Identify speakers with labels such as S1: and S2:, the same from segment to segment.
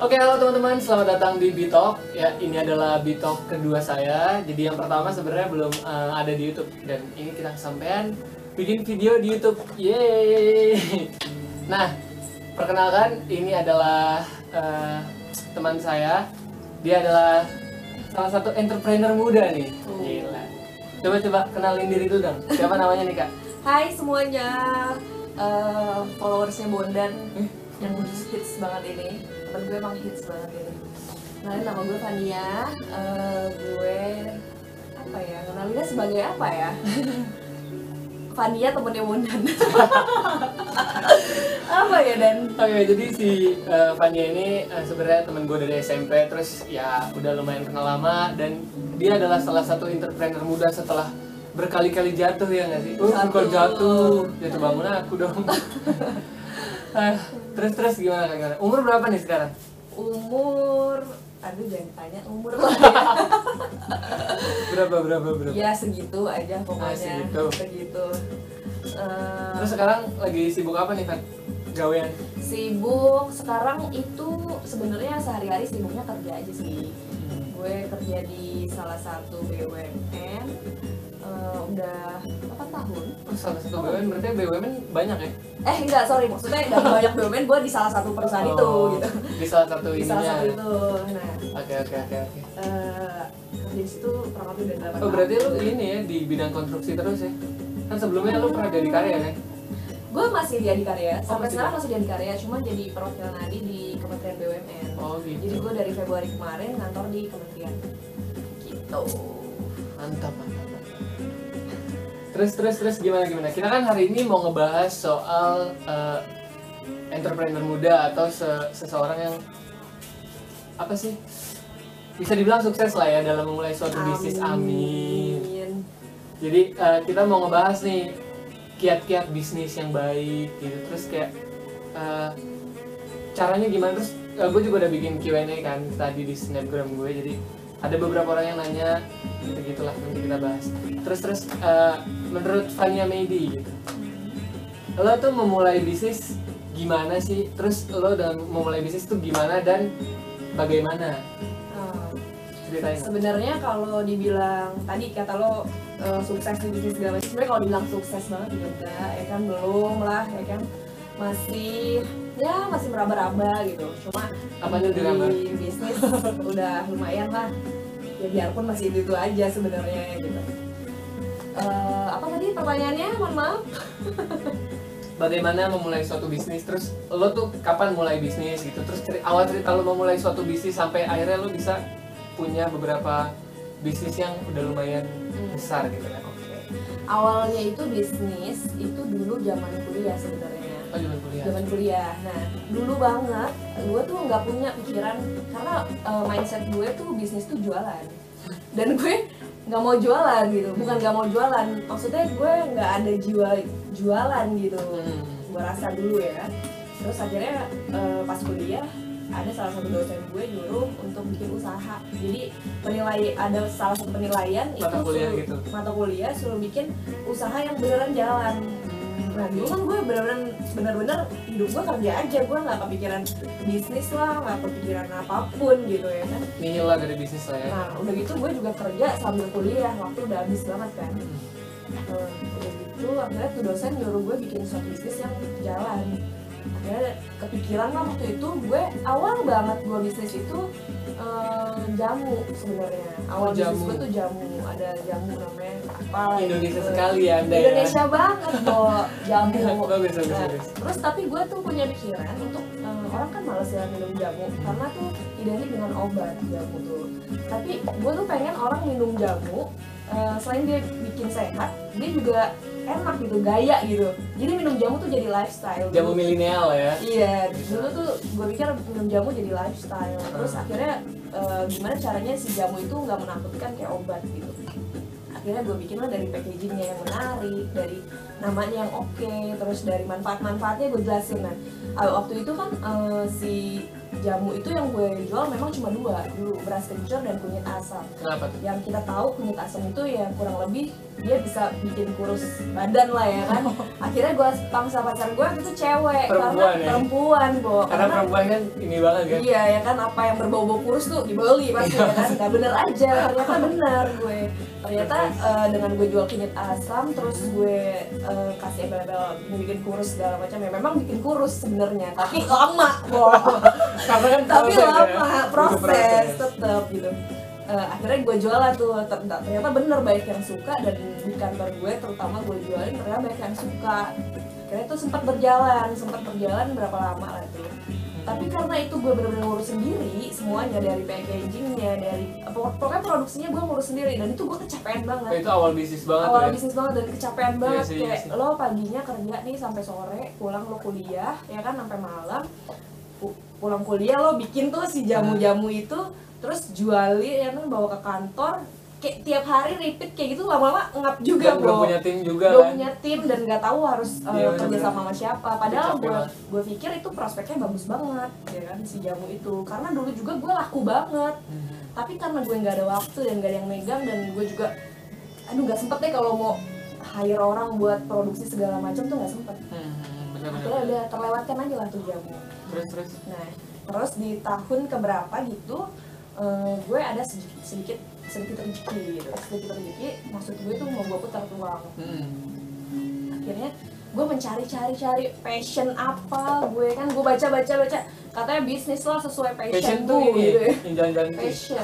S1: Oke, halo teman-teman, selamat datang di Bitalk. Ya, ini adalah Bitalk kedua saya. Jadi yang pertama sebenarnya belum eh, ada di YouTube dan ini kita kesampaian bikin video di YouTube. Yeay. Nah, perkenalkan ini adalah eh, teman saya. Dia adalah salah satu entrepreneur muda nih. Gila. Coba-coba kenalin diri dulu dong. Siapa namanya nih, Kak?
S2: Hai semuanya, Eh, followersnya Bondan
S1: Eh,
S2: yang hits banget ini. Temen gue emang hits banget ini. Kenalin nama gue Fania. Eh, gue apa ya? Kenalinnya sebagai apa ya? Fania temennya Bondan. apa ya Dan?
S1: Oke, jadi si uh, Fania ini uh, sebenarnya temen gue dari SMP, terus ya udah lumayan kenal lama dan dia adalah salah satu entrepreneur muda setelah berkali-kali jatuh ya nggak sih?
S2: Jatuh.
S1: bukan jatuh, jatuh bangun aku dong. Terus terus gimana gimana? Umur berapa nih sekarang?
S2: Umur, aduh jangan tanya umur lah.
S1: Berapa berapa berapa?
S2: ya segitu aja pokoknya.
S1: segitu.
S2: Segitu. Eh,
S1: Terus sekarang lagi sibuk apa nih Fan? Gawean?
S2: sibuk sekarang itu sebenarnya sehari-hari sibuknya kerja aja sih gue kerja di salah satu BUMN eh, udah 8 tahun
S1: Oh, salah satu BUMN berarti BUMN banyak ya?
S2: eh enggak sorry maksudnya dari banyak BUMN gue di salah satu perusahaan itu
S1: Oh,
S2: gitu
S1: Di salah satu
S2: di salah satu itu nah
S1: Oke oke oke oke.
S2: eh, di situ kurang lebih udah 8
S1: Oh berarti lu ini ya di bidang konstruksi terus ya? Kan sebelumnya lu pernah jadi karya kan?
S2: gue masih di Adikarya
S1: Oh,
S2: sampai
S1: masih
S2: sekarang
S1: di-
S2: masih di Adikarya cuma jadi perwakilan Adi di Kementerian BUMN
S1: Oh gitu.
S2: jadi gue dari Februari kemarin ngantor di kementerian gitu
S1: Mantap mantap. Terus terus terus gimana gimana? Kita kan hari ini mau ngebahas soal eh, entrepreneur muda atau se- seseorang yang apa sih? Bisa dibilang sukses lah ya dalam memulai suatu bisnis. Amin.
S2: Amin.
S1: Jadi eh, kita mau ngebahas nih kiat-kiat bisnis yang baik gitu. Terus kayak eh, caranya gimana? Terus gue juga udah bikin Q&A kan tadi di snapgram gue. Jadi ada beberapa orang yang nanya gitu gitulah nanti kita bahas. Terus terus eh, menurut Fania Medi gitu, lo tuh memulai bisnis gimana sih? Terus lo dalam memulai bisnis tuh gimana dan bagaimana? Ceritain.
S2: sebenarnya kalau dibilang tadi kata lo eh, sukses di bisnis segala macam sebenarnya kalau dibilang sukses banget juga ya kan belum lah ya kan masih ya masih meraba-raba gitu. Cuma
S1: diraba?
S2: di bisnis udah lumayan lah. Ya biarpun masih itu, -itu aja sebenarnya gitu. Eh, apa tadi pertanyaannya? Mohon maaf.
S1: Bagaimana memulai suatu bisnis? Terus lo tuh kapan mulai bisnis gitu? Terus ceri- awal cerita lo memulai suatu bisnis sampai akhirnya lo bisa punya beberapa bisnis yang udah lumayan besar gitu kan?
S2: Oke. awalnya itu bisnis itu dulu zaman kuliah sebenarnya
S1: oh zaman kuliah
S2: zaman kuliah. Nah, dulu banget gue tuh nggak punya pikiran karena uh, mindset gue tuh bisnis tuh jualan. Dan gue nggak mau jualan gitu. Bukan nggak mau jualan, maksudnya gue nggak ada jiwa jualan gitu.
S1: Hmm.
S2: Gue rasa dulu ya. Terus akhirnya uh, pas kuliah ada salah satu dosen gue nyuruh untuk bikin usaha. Jadi penilai ada salah satu penilaian
S1: Mata
S2: itu
S1: kuliah
S2: suruh-
S1: gitu.
S2: mata kuliah suruh bikin usaha yang beneran jalan. Nah dulu kan gue bener-bener bener-bener hidup gue kerja aja gue nggak kepikiran bisnis lah nggak kepikiran apa pun gitu ya kan.
S1: nihil lah dari bisnis lah ya
S2: Nah udah gitu gue juga kerja sambil kuliah waktu udah habis banget kan.
S1: Hmm.
S2: Eh, udah gitu akhirnya tuh dosen nyuruh gue bikin suatu bisnis yang jalan. Akhirnya kepikiran lah waktu itu gue awal banget gue bisnis itu eh, jamu sebenarnya. Awal
S1: Oh, jamu.
S2: bisnis tuh jamu ada jamu namanya apa?
S1: Indonesia
S2: gitu.
S1: sekali ya anda
S2: Indonesia banget kok jamu.
S1: bagus bagus
S2: Nah,
S1: bagus
S2: terus tapi gue tuh punya pikiran untuk eh, orang kan males ya minum jamu karena tuh identik dengan obat jamu tuh. Tapi gue tuh pengen orang minum jamu eh, selain dia bikin sehat, dia juga enak gitu, gaya gitu. Jadi minum jamu tuh jadi lifestyle.
S1: jamu milenial ya
S2: Iya, dulu tuh gue pikir minum jamu jadi lifestyle. Terus akhirnya eh, gimana caranya si jamu itu nggak menakutkan kayak obat gitu. akhirnya gue bikin lah dari packagingnya yang menarik dari namanya yang oke terus dari manfaat-manfaatnya gue jelasin nah ah, waktu itu kan eh, si jamu itu yang gue jual memang cuma dua dulu beras kencur dan kunyit asam
S1: Kenapa tuh?
S2: yang kita tahu kunyit asam itu ya kurang lebih dia bisa bikin kurus badan lah ya kan akhirnya gue pangsa pacar gue itu cewek karena
S1: Perempuan ya?
S2: perempuan kok
S1: Karena perempuan kan ini banget kan.
S2: Iya ya kan apa yang berbau-bau kurus tuh dibeli pasti ya kan nggak bener aja ternyata bener gue ternyata eh, dengan gue jual kunyit asam terus gue eh, kasih embel-embel bikin kurus segala macam ya memang bikin kurus sebenarnya tapi lama. Kok
S1: Karena kan
S2: tapi
S1: ya.
S2: lama proses. Tetep gitu. Eh, akhirnya gue jual lah tuh Ter- ternyata bener banyak yang suka dan di kantor gue terutama gue jualin ternyata banyak yang suka. Akhirnya itu sempat berjalan sempat berjalan berapa lama lah tuh tapi karena itu gue bener-bener ngurus sendiri semuanya dari packagingnya dari pokok- pokoknya produksinya gue ngurus sendiri dan itu gue kecapean banget
S1: Itu awal bisnis banget
S2: awal
S1: ya.
S2: bisnis banget dan kecapean banget
S1: sih, iya
S2: kayak
S1: sih.
S2: lo paginya kerja nih sampai sore pulang lo kuliah ya kan sampai malam Pu- pulang kuliah lo bikin tuh si jamu-jamu
S1: Hmm.
S2: itu terus jualin ya kan bawa ke kantor kayak tiap hari repeat kayak gitu lama-lama ngap juga bro
S1: gak punya tim juga
S2: Gak
S1: kan.
S2: punya tim dan nggak tahu harus uh,
S1: Iya,
S2: kerja
S1: bener-bener.
S2: sama sama siapa padahal gue gue pikir itu prospeknya bagus banget ya kan si jamu itu karena dulu juga gue laku banget
S1: Hmm.
S2: tapi karena gue nggak ada waktu dan gak ada yang megang dan gue juga aduh nggak sempet deh kalau mau hire orang buat produksi segala macam tuh nggak sempet
S1: Hmm,
S2: akhirnya
S1: bener-bener.
S2: udah terlewatkan aja lah tuh jamu
S1: Terus terus.
S2: nah terus di tahun keberapa gitu eh, gue ada sedikit sedikit sedikit rezeki gitu. Sedikit rezeki maksud gue tuh mau gue putar uang
S1: Hmm.
S2: akhirnya gue mencari-cari-cari passion apa gue kan gue baca baca baca. Katanya bisnis lah sesuai
S1: Passion
S2: passionmu
S1: tuh
S2: gitu. ya
S1: jalan-jalan
S2: passion.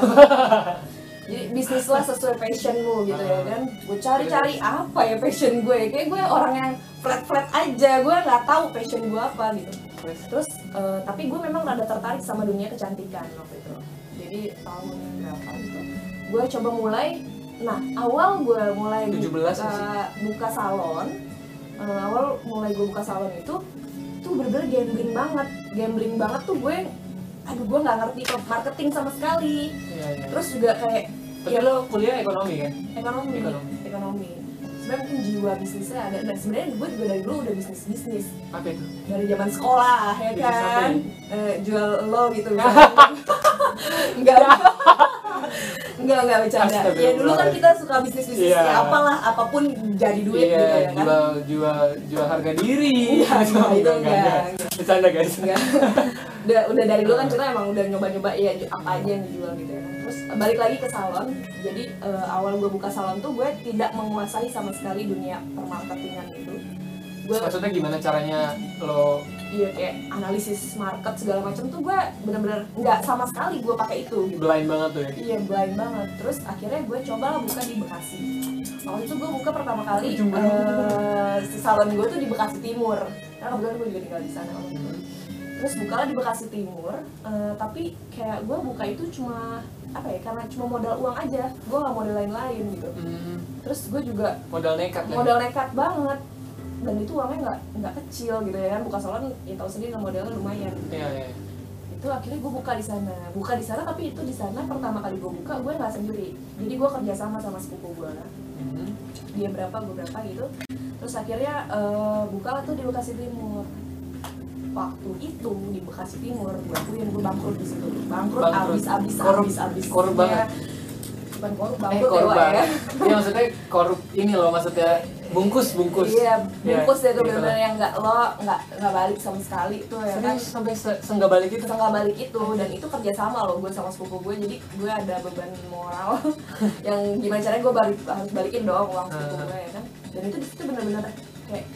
S2: Jadi bisnis lah sesuai passionmu gitu ya kan. Gue cari-cari apa ya passion gue? Kayak gue orang yang flat flat aja gue nggak tahu passion gue apa gitu.
S1: Terus.
S2: eh, tapi gue memang rada tertarik sama dunia kecantikan waktu itu. Jadi tahun berapa? gitu gue coba mulai nah awal gue mulai
S1: 17
S2: buka,
S1: sih.
S2: buka salon eh, awal mulai gue buka salon itu tuh bener-bener gambling banget gambling banget tuh gue aduh gue nggak ngerti ke marketing sama sekali
S1: Iya, iya.
S2: terus juga kayak
S1: Tapi
S2: ya,
S1: lo kuliah ekonomi kan?
S2: ekonomi
S1: Ekonomi.
S2: ekonomi sebenarnya mungkin jiwa bisnisnya ada dan sebenarnya gue juga dari dulu udah bisnis bisnis
S1: Apa itu?
S2: dari zaman sekolah ya
S1: Bisnis
S2: kan? Eh, jual lo gitu enggak enggak enggak bercanda ya dulu kan kita suka bisnis bisnis
S1: Iya.
S2: ya apalah apa pun jadi duit
S1: iya,
S2: gitu ya kan
S1: jual jual jual harga diri.
S2: Iya, enggak, itu enggak.
S1: Bercanda guys.
S2: Enggak. udah udah dari dulu kan kita emang udah nyoba-nyoba ya apa aja yang dijual gitu ya terus eh, balik lagi ke salon jadi eh, awal gue buka salon tuh gue tidak menguasai sama sekali dunia permarketingan itu gue
S1: Maksudnya gimana caranya lo
S2: iya kayak analisis market segala macam tuh gue bener-bener nggak sama sekali gue pakai itu gitu.
S1: Blind banget tuh ya?
S2: iya blind banget. Terus akhirnya gue coba lah buka di Bekasi. Waktu itu gue buka pertama kali
S1: Ujung
S2: si salon gue tuh di Bekasi Timur. Karena kebetulan gue juga tinggal di sana waktu itu. Terus bukalah di Bekasi Timur eh, tapi kayak gue buka itu cuma apa ya karena cuma modal uang aja. Gue nggak modal lain-lain gitu.
S1: Hmm,
S2: terus gue juga
S1: modal nekat lah.
S2: modal nekat banget dan itu uangnya nggak nggak kecil gitu ya kan buka salon ya tahu sendiri lah modalnya lumayan
S1: Iya, iya.
S2: itu akhirnya gue buka di sana buka di sana tapi itu di sana pertama kali gue buka gue nggak sendiri jadi gue kerja sama sama sepupu gue
S1: Hmm.
S2: dia berapa gue berapa gitu terus akhirnya eh, buka tuh di Bekasi Timur waktu itu di Bekasi Timur gue akuin gue bangkrut di situ bangkrut
S1: Bangkrut.
S2: abis abis
S1: Korup.
S2: abis abis
S1: Korup banget.
S2: bukan korup
S1: Eh,
S2: bangkrut ya, Wak,
S1: korban.
S2: ya
S1: Iya, maksudnya korup ini loh maksudnya bungkus bungkus.
S2: iya bungkus
S1: Iya,
S2: ya tuh
S1: gitu
S2: bener
S1: lah.
S2: yang nggak lo nggak nggak balik sama sekali tuh ya kan
S1: Serius sampai se- seenggak balik itu?
S2: nggak balik itu dan itu kerja sama loh gue sama sepupu gue jadi gue ada beban moral yang gimana caranya gue balik harus balikin dong uang sepupu
S1: Ah.
S2: gue ya kan dan itu di situ bener-bener kayak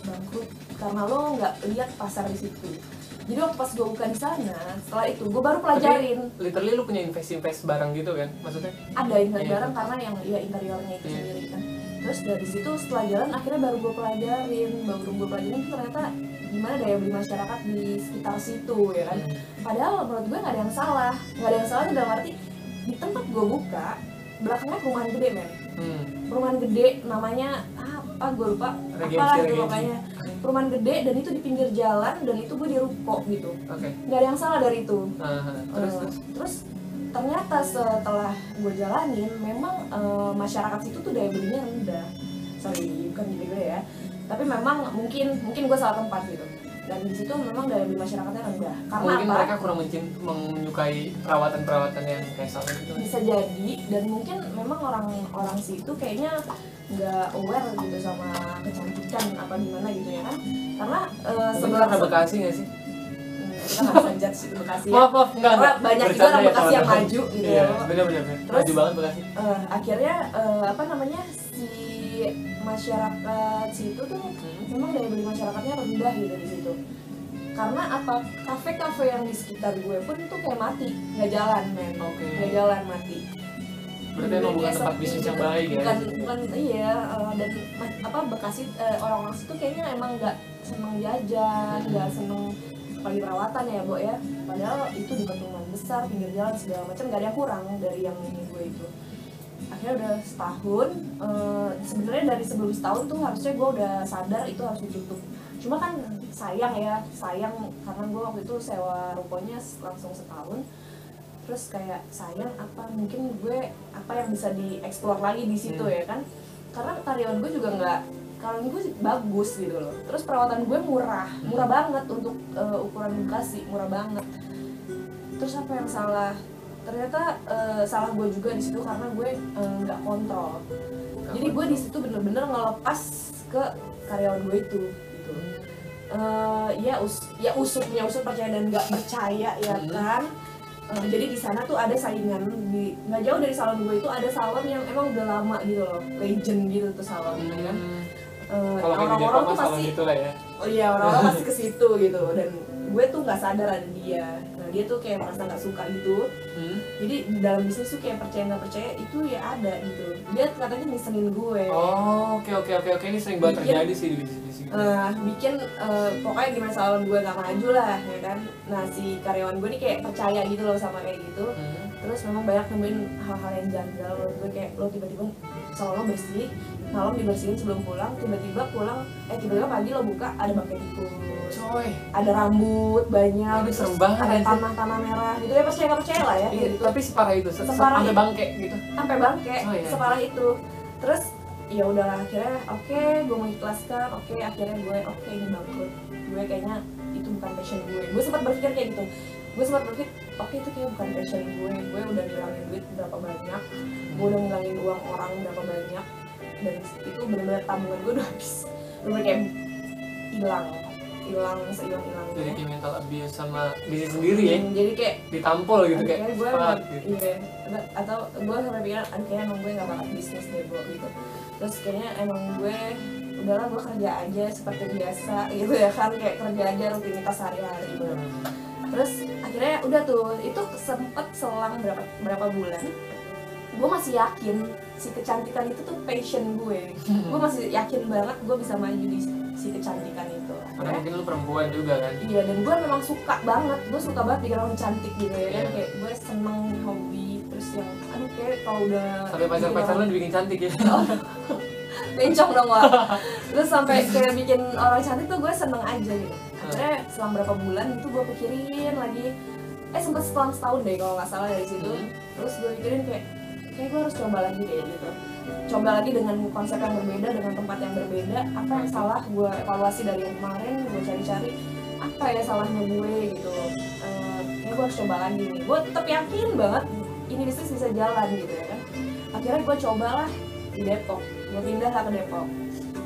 S2: bangkrut karena lo nggak lihat pasar di situ jadi waktu pas gue buka di sana setelah itu gue baru pelajarin
S1: Tapi, literally lu punya invest-invest barang gitu kan? Maksudnya?
S2: ada interior
S1: Iya.
S2: barang karena yang ya interiornya itu
S1: Iya.
S2: sendiri kan terus dari situ setelah jalan akhirnya baru gue pelajarin baru gue pelajarin itu ternyata gimana daya beli masyarakat di sekitar situ ya kan
S1: Hmm.
S2: padahal menurut gue nggak ada yang salah nggak ada yang salah dalam arti di tempat gue buka belakangnya perumahan gede men
S1: Hmm.
S2: perumahan gede namanya apa gue lupa apalah gitu
S1: Regency.
S2: pokoknya perumahan gede dan itu di pinggir jalan dan itu gue di ruko gitu nggak ada yang salah dari itu
S1: ah. terus
S2: Eh,
S1: terus.
S2: terus ternyata setelah gue jalanin memang eh, masyarakat situ tuh daya belinya rendah. Sorry bukan gini gue ya. Tapi memang mungkin mungkin gue salah tempat gitu. Dan di situ memang daya beli masyarakatnya rendah. Karena
S1: mungkin
S2: apa?
S1: mereka kurang mencin- menyukai perawatan-perawatan yang kayak salon gitu
S2: bisa jadi dan mungkin memang orang-orang situ kayaknya nggak aware gitu sama kecantikan apa gimana gitu ya kan. Karena sebelah
S1: karena Bekasi nggak sih?
S2: Hmm, kita nggak bisa judge itu Bekasi ya
S1: maaf maaf enggak
S2: Karena
S1: enggak.
S2: banyak juga orang
S1: ya,
S2: Bekasi yang maju gitu
S1: iya,
S2: ya.
S1: bener bener bener.
S2: Terus-
S1: maju banget Bekasi
S2: Eh, akhirnya eh, apa namanya si masyarakat situ tuh
S1: Hmm.
S2: memang daya beli masyarakatnya rendah gitu di situ karena apa kafe-kafe yang di sekitar gue pun tuh kayak mati nggak jalan men
S1: Oke.
S2: nggak jalan mati
S1: berarti emang bukan tempat bisnis yang baik ya
S2: bukan bukan iya eh, dan apa bekasi eh, orang-orang situ kayaknya emang nggak seneng jajan
S1: Hmm.
S2: nggak seneng pagi perawatan ya bu ya. Padahal itu di pertemuan besar pinggir jalan segala macam nggak ada yang kurang dari yang ini gue itu. Akhirnya udah setahun eh, sebenarnya dari sebelum setahun tuh harusnya gue udah sadar itu harus ditutup. Cuma kan sayang ya sayang karena gue waktu itu sewa rukonya langsung setahun. Terus kayak sayang apa mungkin gue apa yang bisa dieksplor lagi di situ
S1: Hmm.
S2: ya kan? Karena karyawan gue juga nggak karyawan gue bagus gitu loh. Terus perawatan gue murah murah banget untuk eh, ukuran Bekasi murah banget. Terus apa yang salah? Ternyata eh, salah gue juga di situ karena gue eh, nggak kontrol. Jadi gue di situ bener-bener ngelepas ke karyawan gue itu gitu. Eh, ya us ya usut percaya dan nggak percaya ya
S1: Hmm.
S2: kan? Eh, jadi di sana tuh ada saingan di nggak jauh dari salon gue itu ada salon yang emang udah lama gitu loh legend gitu tuh salon ya kan Eh, orang-orang tuh pasti
S1: gitu lah ya.
S2: Oh iya orang-orang pasti ke situ gitu. Dan gue tuh nggak sadar ada dia. Nah dia tuh kayak merasa nggak suka gitu.
S1: Hmm.
S2: jadi di dalam bisnis tuh kayak percaya nggak percaya itu ya ada gitu. Dia katanya ngisenin gue.
S1: Oh, oke oke oke oke. Ini sering banget terjadi sih di bisnis
S2: Eh, bikin eh, pokoknya gimana salon gue nggak maju lah ya kan? Nah si karyawan gue nih kayak percaya gitu loh sama kayak gitu.
S1: Hmm.
S2: terus memang banyak nemuin hal-hal yang janggal. Menurut gue kayak lo tiba-tiba salon lo bersih malam dibersihin sebelum pulang tiba-tiba pulang eh tiba-tiba pagi lo buka ada bangkai tikus.
S1: Coy,
S2: ada rambut banyak
S1: Ini serem banget,
S2: ada
S1: anjir.
S2: tanah-tanah merah gitu. Ya percaya nggak percaya lah ya
S1: Iya,
S2: gitu.
S1: tapi separah itu, se- se-
S2: Separah
S1: sampai bangke gitu.
S2: sampai bangke
S1: Oh, iya.
S2: separah itu. Terus ya udahlah akhirnya oke gue mengikhlaskan oke akhirnya gue oke ini bangkrut. Gue kayaknya itu bukan passion gue gue sempat berpikir kayak gitu. Gue sempat berpikir oke itu kayak bukan passion gue gue udah ngilangin duit berapa banyak gue udah ngilangin uang orang berapa banyak dan itu benar-benar tabungan gue udah habis. Benar kayak hilang hilang sehilang
S1: Jadi
S2: hilangnya
S1: kayak mental abuse sama bisnis sendiri ya,
S2: jadi kayak
S1: ditampol gitu kayak.
S2: Akhirnya gue emang,
S1: gitu.
S2: iya atau gue sampai pikir "Ah, kayaknya emang gue gak bakal bisnis deh bro gitu. Terus kayaknya emang gue udahlah gue kerja aja seperti biasa gitu ya kan kayak kerja aja rutinitas sehari-hari gitu. Terus akhirnya udah tuh itu sempet selang berapa berapa bulan gue masih yakin si kecantikan itu tuh passion gue. Gue masih yakin banget gue bisa maju di si kecantikan itu
S1: Karena mungkin lu perempuan juga kan.
S2: Iya dan gue memang suka banget, gue suka banget bikin orang cantik gitu ya kan
S1: Iya.
S2: kayak gue seneng hobi terus yang aduh kayak kalau udah
S1: Sampai pacar-pacar lu dibikin cantik ya.
S2: bencong dong wah terus sampai kayak bikin orang cantik tuh gue seneng aja gitu akhirnya selama berapa bulan itu gue pikirin lagi eh sempet setelah setahun deh kalau nggak salah dari situ
S1: Hmm.
S2: terus gue pikirin kayak kayak gue harus coba lagi kayak gitu. Coba lagi dengan konsep yang berbeda dengan tempat yang berbeda. Apa yang salah gue evaluasi dari yang kemarin gue cari-cari apa ya salahnya gue gitu Eh, kayak gue harus coba lagi nih. Gue tetap yakin banget ini bisnis bisa jalan gitu ya kan. Akhirnya gue cobalah di Depok. Gue pindah lah ke Depok.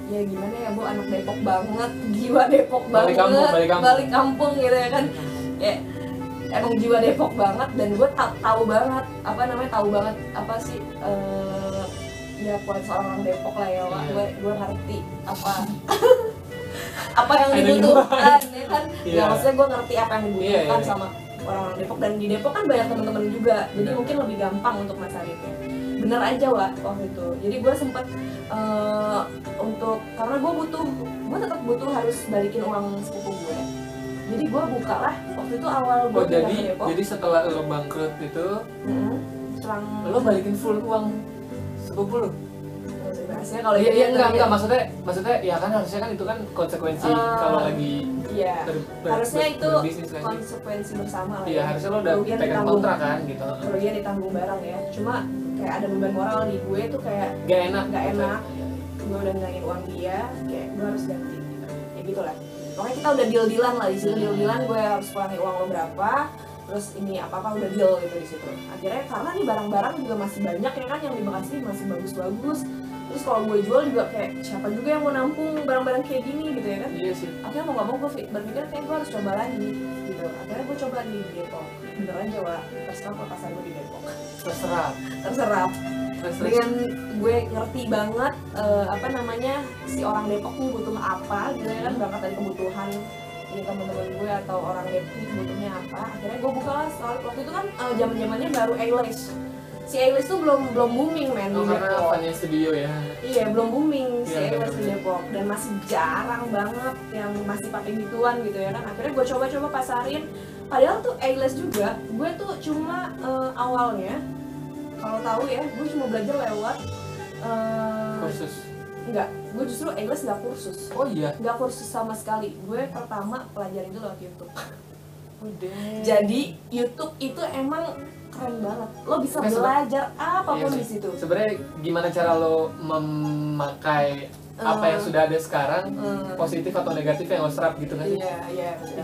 S2: Ya gimana ya bu anak Depok banget. Jiwa Depok
S1: Balik
S2: banget.
S1: kampung, balik kampung.
S2: kampung gitu ya kan. Kayak emang jiwa Depok banget dan gue ta- tahu banget apa namanya tahu banget apa sih eh ya kualitas orang Depok lah ya Wak.
S1: Iya.
S2: gue gue ngerti apa apa yang dibutuhkan ya kan
S1: Iya.
S2: ya maksudnya gue ngerti apa yang dibutuhkan
S1: Iya, iya.
S2: sama orang-orang Depok dan di Depok kan banyak teman-teman juga jadi mungkin lebih gampang untuk masarinnya bener aja Wak waktu itu jadi gue sempet eh, untuk karena gue butuh gue tetap butuh harus balikin uang sepupu gue jadi gue buka lah waktu itu awal gue
S1: Oh jadi
S2: Depok
S1: jadi setelah lo bangkrut itu
S2: Mm, selang
S1: lo balikin full uang sepupu lo.
S2: Harusnya kalau
S1: iya iya
S2: ya,
S1: enggak enggak maksudnya maksudnya ya kan harusnya kan itu kan konsekuensi
S2: Eh,
S1: kalau lagi
S2: iya
S1: ber- ber-
S2: harusnya
S1: ber-
S2: itu
S1: kan
S2: konsekuensi bersama lah
S1: iya
S2: ya.
S1: harusnya lo udah
S2: Kerugian
S1: pegang
S2: ditanggung.
S1: kontrak kan gitu
S2: kerugian ditanggung bareng ya cuma kayak ada beban moral di gue tuh kayak
S1: gak enak gitu.
S2: enak. gue udah ngilangin uang dia kayak gue harus ganti gitu ya gitulah pokoknya kita udah deal dealan lah di situ deal dealan gue harus pulangin uang lo berapa terus ini apa apa udah deal gitu di situ. Akhirnya karena nih barang-barang juga masih banyak ya kan yang di Bekasi masih bagus-bagus. Terus kalau gue jual juga kayak siapa juga yang mau nampung barang-barang kayak gini gitu ya kan?
S1: Iya sih.
S2: Akhirnya mau gak mau gue berpikir kayak gue harus coba lagi gitu. Akhirnya gue coba di Depok. Bener aja wa terserah kok pasar gue di Depok.
S1: Terserah.
S2: Terserah dengan gue ngerti banget eh, apa namanya si orang Depok nih butuh apa gitu ya kan berangkat dari kebutuhan ya teman-teman gue atau orang Depok nih butuhnya apa. Akhirnya gue buka lah soal waktu itu kan zaman zamannya baru A-list. Si A-list tuh belum belum booming men
S1: oh,
S2: di
S1: karena
S2: Depok.
S1: Fanya Studio ya.
S2: Iya belum booming si
S1: Iya,
S2: A-list di. Depok. Dan masih jarang banget yang masih pakai gituan gitu ya kan. Akhirnya gue coba-coba pasarin. Padahal tuh A-list juga gue tuh cuma eh, awalnya kalau tahu ya gue cuma belajar lewat eh,
S1: kursus?
S2: Enggak gue justru A-list nggak kursus.
S1: Oh iya?
S2: Nggak kursus sama sekali. Gue pertama pelajarin itu lewat YouTube.
S1: Udah.
S2: Jadi YouTube itu emang keren banget. Lo bisa
S1: Nah,
S2: belajar apa pun
S1: Iya
S2: di situ.
S1: sebenarnya gimana cara lo memakai apa yang
S2: Eh,
S1: sudah ada sekarang?
S2: Eh,
S1: positif atau negatif yang lo serap gitu kan sih?
S2: Iya iya.
S1: Iya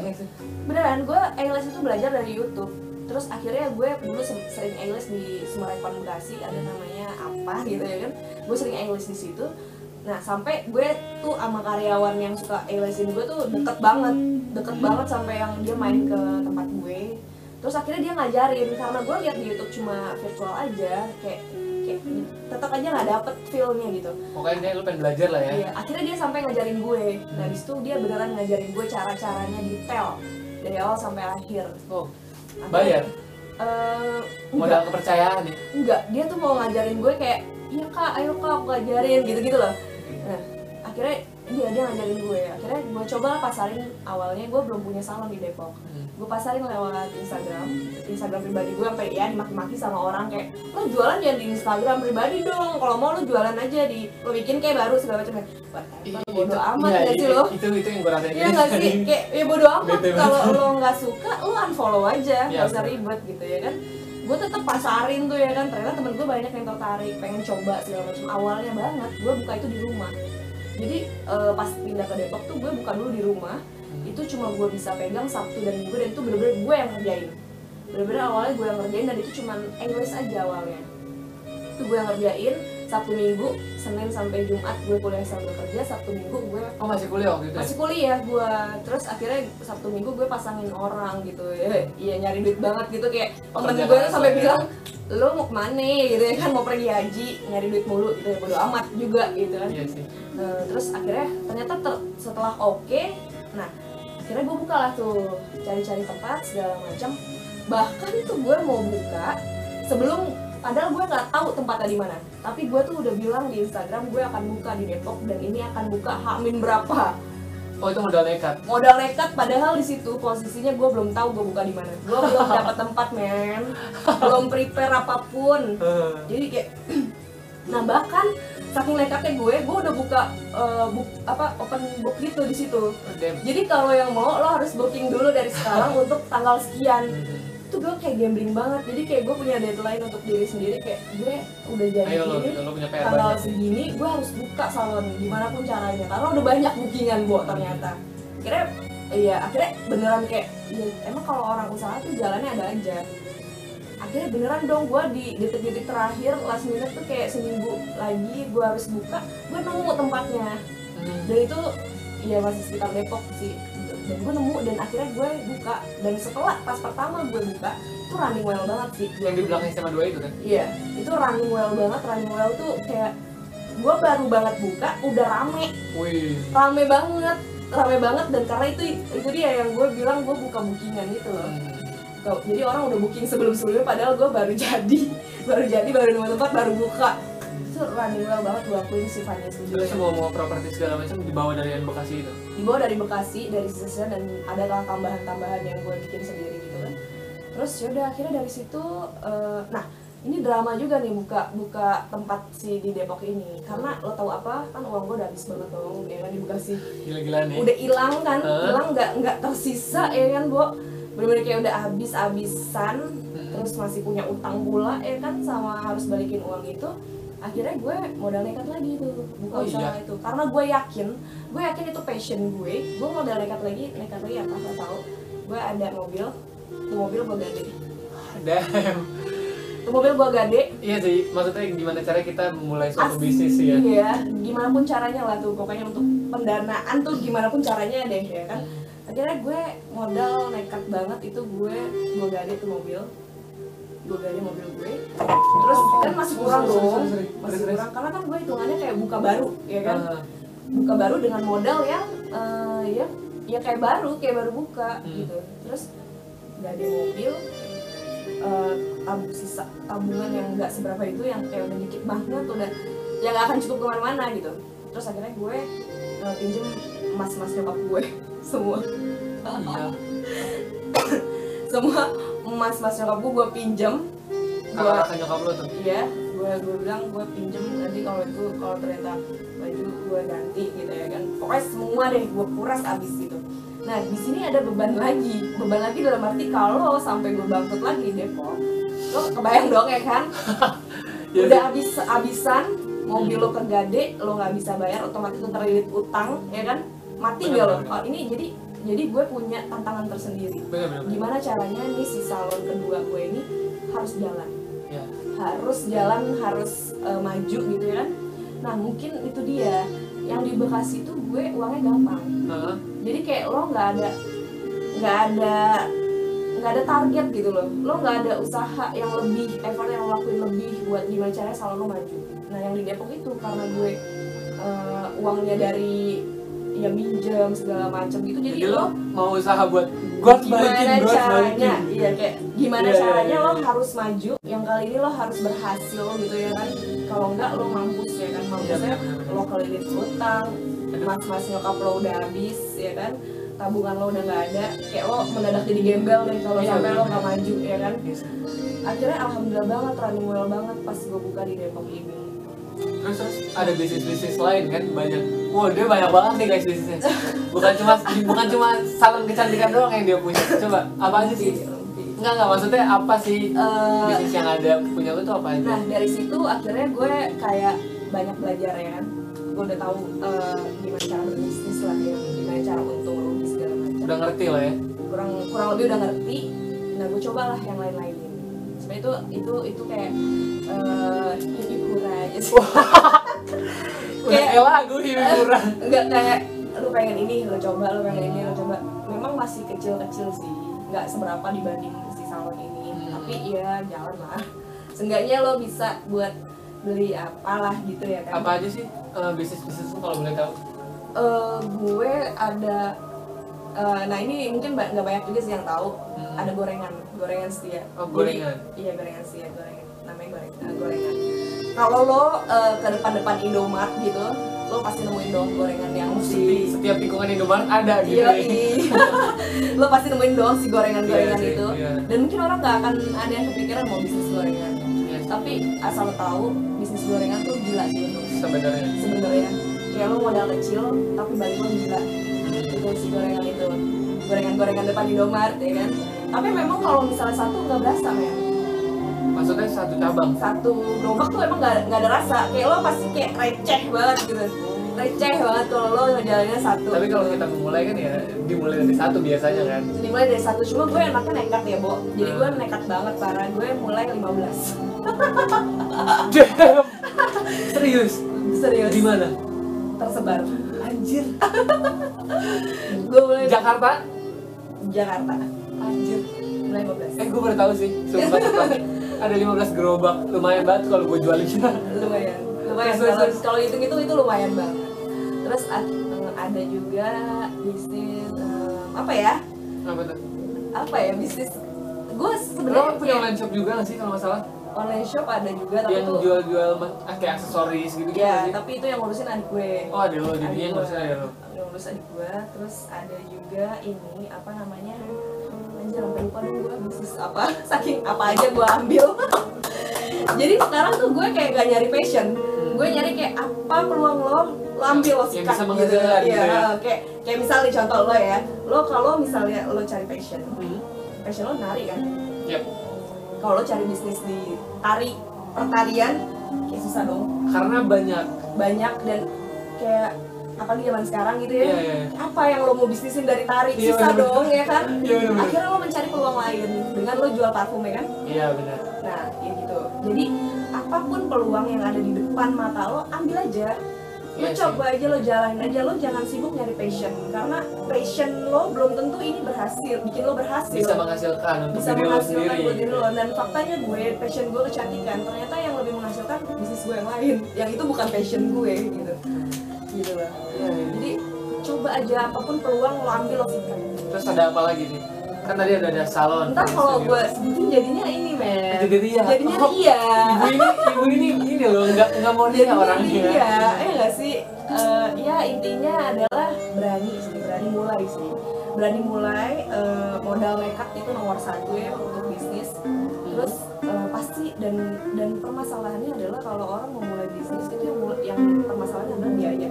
S2: beneran gue A-list itu belajar dari YouTube terus akhirnya gue dulu se- sering A-list di Semarang Bekasi ada namanya apa gitu ya kan. Gue sering A-list di situ. Nah sampai gue tuh sama karyawan yang suka A-listin gue tuh deket banget deket banget sampai yang dia main ke tempat gue. Terus akhirnya dia ngajarin karena gue lihat di YouTube cuma virtual aja kayak kayak tetap aja nggak dapet feelnya gitu.
S1: Pokoknya dia lo pengen belajar lah ya.
S2: Iya, akhirnya dia sampai ngajarin gue. Nah, di situ dia beneran ngajarin gue cara-caranya detail dari awal sampai akhir.
S1: oh bayar?
S2: Enggak,
S1: modal kepercayaan ya?
S2: Enggak, dia tuh mau ngajarin gue kayak, iya kak, ayo kak, aku ngajarin gitu-gitu loh. Nah, akhirnya dia dia ngajarin gue. Akhirnya gue coba pasarin awalnya gue belum punya salon di Depok.
S1: Hmm.
S2: Gue pasarin lewat Instagram, Instagram pribadi gue sampai ya dimaki-maki sama orang kayak lo jualan jangan di Instagram pribadi dong. Kalau mau lo jualan aja di lo bikin kayak baru segala macam.
S1: I-
S2: bodo
S1: itu-
S2: amat
S1: iya,
S2: gak sih
S1: itu-
S2: lo?
S1: itu itu yang gue rasain
S2: Iya gak sih? Kayak ya bodo amat kalau lo nggak suka lo unfollow aja,
S1: Iya,
S2: nggak usah ribet gitu ya kan. Gue tetap pasarin tuh ya kan, ternyata temen gue banyak yang tertarik, pengen coba segala macam. Awalnya banget, gue buka itu di rumah. Jadi eh, pas pindah ke Depok tuh gue buka dulu di rumah. Itu cuma gue bisa pegang Sabtu dan Minggu dan itu bener-bener gue yang ngerjain. Bener-bener awalnya gue yang ngerjain dan itu cuma English aja awalnya. Itu gue yang ngerjain Sabtu Minggu, Senin sampai Jumat gue kuliah sambil kerja, Sabtu Minggu gue
S1: oh masih kuliah waktu itu ya?
S2: masih kuliah gue terus akhirnya sabtu minggu gue pasangin orang gitu ya iya nyari duit banget gitu kayak temen gue tuh sampai
S1: ya.
S2: bilang lo mau ke mana gitu ya kan mau pergi haji nyari duit mulu gitu ya bodo amat juga gitu kan
S1: iya sih
S2: Nah, terus akhirnya ternyata ter- setelah oke nah akhirnya gue buka lah tuh cari-cari tempat segala macam. Bahkan tuh gue mau buka sebelum padahal gue nggak tahu tempatnya di mana. Tapi gue tuh udah bilang di Instagram gue akan buka di Depok dan ini akan buka hamin berapa.
S1: Oh itu modal nekat?
S2: Modal nekat padahal di situ posisinya gue belum tahu gue buka di mana. Gue belum dapat tempat men. Belum prepare apa pun. Jadi kayak nah bahkan saking nekatnya gue gue udah buka eh, book apa open book gitu di situ.
S1: Damn.
S2: jadi kalau yang mau lo harus booking dulu dari sekarang untuk tanggal sekian. Itu gue kayak gambling banget. Jadi kayak gue punya deadline untuk diri sendiri kayak gue udah jadi
S1: ayo lo
S2: ini
S1: gitu lo punya PR
S2: tanggal
S1: banyak.
S2: segini gue harus buka salon gimana pun caranya. Karena udah banyak bookingan gue ternyata. Akhirnya iya akhirnya beneran kayak ya emang kalau orang usaha tuh jalannya ada aja akhirnya beneran dong gue di detik-detik terakhir last minute tuh kayak seminggu lagi gue harus buka gue nemu tempatnya
S1: Hmm.
S2: dan itu ya masih sekitar Depok sih dan gue nemu dan akhirnya gue buka dan setelah pas pertama gue buka itu running well banget sih
S1: yang di belakang SMA 2 itu kan
S2: Iya, itu running well banget. Running well tuh kayak gue baru banget buka, udah rame,
S1: wih
S2: rame banget, rame banget. Dan karena itu itu dia yang gue bilang gue buka bookingan gitu loh.
S1: Hmm.
S2: Jadi orang udah booking sebelum sebelumnya, padahal gue baru jadi, baru jadi, baru nemu tempat, baru buka. Itu running well banget gue akuin si Fanya Studio.
S1: terus
S2: ya.
S1: mau mau properti segala macam dibawa dari yang Bekasi itu
S2: Dibawa dari Bekasi, dari sisa dan ada lah tambahan-tambahan yang gue bikin sendiri gitu kan. Terus yaudah akhirnya dari situ, eh, nah ini drama juga nih buka buka tempat si di Depok ini karena lo tahu apa kan uang gue udah habis banget dong ya kan di Bekasi
S1: Gila-gilaan nih.
S2: udah hilang kan hilang nggak nggak tersisa ya kan bu bener-bener kayak udah habis habisan
S1: Hmm.
S2: terus masih punya utang pula ya kan sama harus balikin uang itu akhirnya gue modal nekat lagi tuh buka
S1: Oh,
S2: usaha
S1: iya?
S2: itu karena gue yakin gue yakin itu passion gue gue modal nekat lagi nekat lagi apa lo tahu gue ada mobil tuh mobil gue gade
S1: Damn.
S2: tuh mobil gue gade
S1: Iya sih, maksudnya gimana cara kita memulai suatu
S2: Asli,
S1: bisnis ya.
S2: Iya, gimana pun caranya lah tuh pokoknya untuk pendanaan tuh gimana pun caranya deh ya kan. Akhirnya gue modal nekat banget itu gue gue gade tuh mobil. Gue gade mobil gue. Terus kan masih kurang dong. masih kurang. karena kan gue hitungannya kayak buka baru ya kan? Buka baru dengan modal yang eh, ya ya kayak baru kayak baru buka
S1: Hmm.
S2: gitu. Terus gade mobil eh, tabung sisa tabungan yang nggak seberapa itu yang kayak udah dikit banget udah yang nggak akan cukup ke mana-mana gitu. Terus akhirnya gue eh, pinjem emas-emas nyokap gue semua.
S1: Iya.
S2: semua emas-emas nyokap gue gue pinjem gue
S1: Kalau kakak nyokap lo tuh.
S2: iya gue gue bilang gue pinjem nanti kalau itu kalau ternyata baju gue ganti gitu ya kan. Pokoknya semua deh gue kuras abis gitu. Nah di sini ada beban lagi. Beban lagi dalam arti kalau sampai gue bangkrut lagi Depok lo kebayang dong ya kan?
S1: Iya
S2: udah
S1: sih.
S2: habis abisan mobil lo kegade lo nggak bisa bayar otomatis lo terlilit utang ya kan mati
S1: Bener,
S2: gak lo
S1: bener.
S2: oh, ini jadi jadi gue punya tantangan tersendiri
S1: Bener-bener.
S2: gimana caranya nih si salon kedua gue ini harus jalan
S1: Ya.
S2: harus jalan harus eh, maju gitu ya kan nah mungkin itu dia yang di Bekasi itu gue uangnya gampang
S1: Heeh.
S2: jadi kayak lo nggak ada nggak ada nggak ada target gitu loh lo nggak ada usaha yang lebih effort yang lo lakuin lebih buat gimana caranya salon lo maju nah yang di Depok itu karena gue eh, uangnya dari ya minjem segala macam gitu jadi,
S1: Jadi
S2: lo
S1: lo mau usaha buat gue balikin, gue
S2: caranya
S1: balikin.
S2: iya kayak gimana
S1: Iya, iya,
S2: caranya
S1: iya.
S2: lo harus maju yang kali ini lo harus berhasil gitu ya kan kalau enggak lo mampus ya kan
S1: Iya,
S2: mampusnya
S1: bener-bener.
S2: lo kelilit utang mas mas nyokap lo udah habis ya kan tabungan lo udah nggak ada kayak lo mendadak jadi gembel deh kalau
S1: Iya,
S2: sampai lo
S1: bener-bener.
S2: nggak maju ya kan
S1: Yes.
S2: akhirnya alhamdulillah banget running well banget pas gue buka di Depok ini
S1: Terus terus ada bisnis bisnis lain kan banyak. Wah dia banyak banget nih guys bisnisnya. Bukan cuma bukan cuma salon kecantikan doang yang dia punya. Coba apa aja sih? Enggak enggak maksudnya apa sih
S2: Eh,
S1: bisnis yang ada punya lo tuh apa aja?
S2: Nah dari situ akhirnya gue kayak banyak belajar ya kan Gue udah tahu eh, gimana cara berbisnis lah ya Gimana cara untung rugi segala macam
S1: Udah ngerti lah ya.
S2: Kurang kurang lebih udah ngerti Nah gue cobalah yang lain-lain Sebenarnya itu itu itu kayak eh hidup hura aja sih
S1: Udah
S2: Kayak-
S1: lagu hiburan.
S2: Enggak kayak lu pengen ini lo coba lu pengen ini lo coba Memang masih kecil-kecil sih nggak seberapa dibanding si salon ini
S1: Hmm.
S2: Tapi ya jalan lah Seenggaknya lo bisa buat beli apalah gitu ya kan
S1: Apa aja sih eh, bisnis bisnis kalau boleh tahu?
S2: Eh, gue ada eh, nah ini mungkin ba- nggak banyak juga sih yang tahu
S1: Hmm.
S2: ada gorengan gorengan setia
S1: Oh,
S2: Jadi,
S1: gorengan.
S2: iya gorengan setia gorengan namanya goreng, eh, gorengan kalau lo eh, ke depan-depan Indomart gitu lo pasti nemuin dong gorengan yang si
S1: Setiap tikungan Indomaret ada gitu.
S2: Iya,
S1: ya.
S2: lo pasti nemuin dong si gorengan-gorengan
S1: Iya sih,
S2: itu
S1: iya.
S2: dan mungkin orang nggak akan ada yang kepikiran mau bisnis gorengan
S1: Iya sih,
S2: tapi asal lo tahu bisnis gorengan tuh gila sih untuk
S1: Sebenarnya.
S2: sebenarnya kayak lo modal kecil tapi balik lo gila itu si gorengan itu gorengan-gorengan depan Indomaret ya kan tapi memang kalau misalnya satu nggak berasa men
S1: Maksudnya satu cabang.
S2: satu gerobak tuh emang nggak nggak ada rasa kayak lo pasti kayak receh banget gitu receh banget kalau lo ngejalaninnya satu
S1: Tapi kalau kita memulai kan ya dimulai dari satu biasanya kan.
S2: dimulai dari satu cuma gue anaknya nekat ya Bo jadi gue nekat banget parah gue mulai 15
S1: Damn. Serius?
S2: serius
S1: Di mana?
S2: tersebar
S1: Anjir.
S2: gue mulai
S1: Jakarta?
S2: Jakarta
S1: Anjir.
S2: mulai 15
S1: Eh gue baru tahu sih. Sumpah. Ada 15 gerobak. Lumayan banget kalau gue jualin.
S2: lumayan lumayan
S1: terus,
S2: kalau hitung itu itu lumayan banget terus eh, ada juga bisnis eh, apa ya
S1: Apa tuh?
S2: apa ya bisnis gue
S1: Lo
S2: sebenarnya
S1: punya
S2: kayak
S1: online shop juga gak sih kalau nggak salah?
S2: online shop ada juga tapi
S1: Yang
S2: tuh
S1: jual-jual ah, kayak aksesoris gitu gitu
S2: ya tapi itu yang ngurusin adik gue
S1: Oh ada lo,
S2: Adik
S1: nggak usah
S2: gue.
S1: ada lo.
S2: yang ngurus adik gue terus ada juga ini apa namanya anjir sampai lupa dong gue bisnis apa saking apa aja gue ambil jadi sekarang tuh gue kayak gak nyari passion gue nyari kayak apa peluang lo lo ambil lo sikat
S1: menghasilkan gitu
S2: Iya,
S1: ya.
S2: kayak kayak misalnya contoh lo ya lo kalau misalnya lo cari passion
S1: Hmm.
S2: passion lo nari kan
S1: Yap.
S2: kalau lo cari bisnis di tari pertarian kayak susah dong
S1: Karena banyak.
S2: banyak dan kayak apalagi zaman sekarang gitu ya.
S1: Iya, iya, iya.
S2: apa yang lo mau bisnisin dari tari
S1: Iya,
S2: susah
S1: bener.
S2: dong ya kan?
S1: Iya, bener.
S2: akhirnya lo mencari peluang lain dengan lo jual parfum ya kan?
S1: Iya benar.
S2: nah ya gitu. Jadi apa pun peluang yang ada di depan mata lo ambil aja. Lo
S1: Iya sih.
S2: coba aja lo jalanin aja. Lo jangan sibuk nyari passion. Karena passion lo belum tentu ini berhasil bikin lo berhasil.
S1: Bisa menghasilkan untuk
S2: bisa
S1: diri lo
S2: menghasilkan
S1: sendiri.
S2: buat diri lo. Dan faktanya gue passion gue kecantikan. Ternyata yang lebih menghasilkan bisnis gue yang lain. Yang itu bukan passion gue gitu aja apa pun peluang lo ambil lo sikat
S1: Terus ada apa lagi nih? Kan tadi ada ada salon.
S2: ntar kalau gue sebutin jadinya ini men.
S1: Jadi dia.
S2: jadinya
S1: Oh,
S2: dia.
S1: Ibu ini, ibu ini ini loh, nggak nggak mau dia
S2: jadinya
S1: orangnya.
S2: dia. Eh nggak sih? Eh, ya intinya adalah berani sih berani mulai sih. Berani mulai eh, modal nekat itu nomor satu ya untuk bisnis. Terus eh, pasti dan dan permasalahannya adalah kalau orang mau mulai bisnis itu yang, yang permasalahannya adalah biaya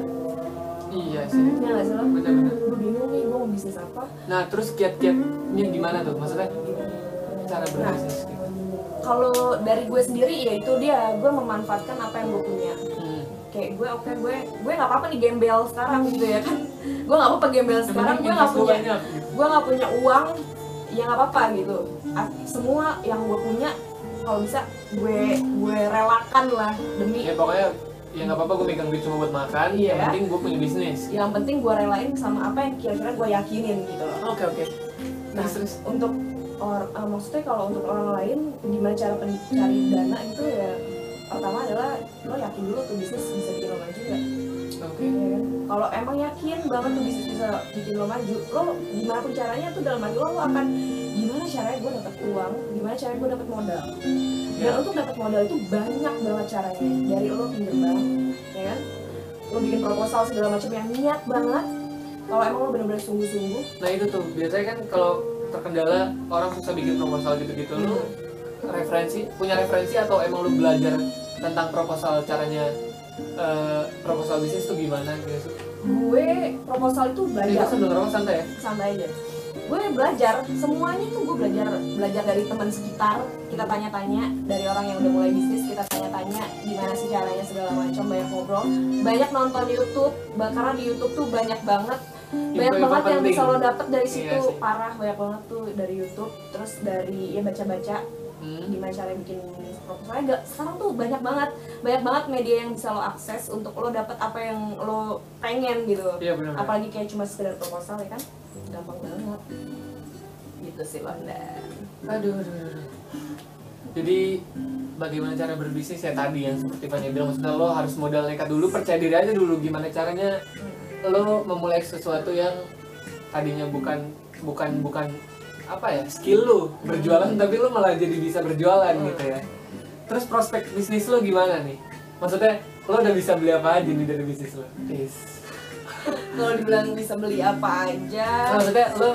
S1: Iya sih.
S2: ya nggak sih lo
S1: Benar-benar.
S2: gue bingung nih gue mau bisnis apa
S1: Nah terus kiat-kiatnya gimana tuh? Maksudnya cara berbisnis gitu.
S2: kalau dari gue sendiri ya itu dia gue memanfaatkan apa yang gue punya
S1: Hmm.
S2: kayak gue oke gue gue nggak apa-apa nih gembel sekarang gitu ya kan gue nggak apa-apa gembel sekarang gue nggak punya
S1: banyak gitu.
S2: gue nggak punya uang ya nggak apa-apa gitu A- semua yang gue punya kalau bisa gue gue relakan lah demi
S1: Ya pokoknya ya nggak apa-apa gue megang duit cuma buat makan.
S2: Iya.
S1: Yang penting gue punya bisnis.
S2: yang penting gue relain sama apa yang kira-kira gue yakinin gitu loh
S1: Oke oke.
S2: nah
S1: Terus
S2: untuk or, eh, maksudnya kalau untuk orang lain gimana cara pen- cari dana itu ya pertama adalah lo yakin dulu tuh bisnis bisa bikin lo maju nggak
S1: Oke.
S2: Kalau emang yakin banget tuh bisnis bisa bikin lo maju, lo gimana pun caranya tuh dalam hati lo, lo akan gimana caranya gue dapat uang, gimana caranya gue dapat modal. Dan
S1: Ya.
S2: untuk dapat modal itu banyak banget caranya. Dari lo pinjam bank, ya kan? Lo bikin proposal segala macam yang niat banget. Kalau emang lo bener-bener sungguh-sungguh,
S1: Nah itu tuh biasanya kan kalau terkendala orang susah bikin proposal gitu-gitu lu referensi punya referensi atau emang lu belajar tentang proposal caranya eh, proposal bisnis tuh gimana gitu?
S2: Gue proposal itu
S1: Itu
S2: belajar.
S1: sebenarnya santai ya?
S2: santai aja. Gue belajar semuanya tuh gue belajar. Belajar dari teman sekitar kita tanya-tanya. Dari orang yang udah mulai bisnis kita tanya-tanya gimana sih caranya segala macam banyak ngobrol. Banyak nonton YouTube karena di YouTube tuh banyak banget. Banyak
S1: Info-info
S2: banget yang bisa lo dapet dari
S1: Iya
S2: situ.
S1: sih.
S2: parah banyak banget tuh dari YouTube. Terus dari ya baca-baca
S1: Hmm.
S2: gimana cara bikin proposalnya gak sekarang tuh banyak banget banyak banget media yang bisa lo akses untuk lo dapet apa yang lo pengen gitu.
S1: Iya benar.
S2: apalagi kayak cuma sekedar proposal ya kan? Gampang banget. Gitu sih Londa
S1: Aduh, aduh, aduh. Jadi bagaimana cara berbisnis ya tadi yang seperti Fanya bilang maksudnya lo harus modal nekat dulu percaya diri aja dulu. Gimana caranya lo memulai sesuatu yang tadinya bukan bukan bukan apa ya skill lo berjualan tapi lo malah jadi bisa berjualan gitu ya. Terus prospek bisnis lo gimana nih? Maksudnya lo udah bisa beli apa aja nih dari bisnis lo Is.
S2: kalau dibilang bisa beli apa aja.
S1: Maksudnya lo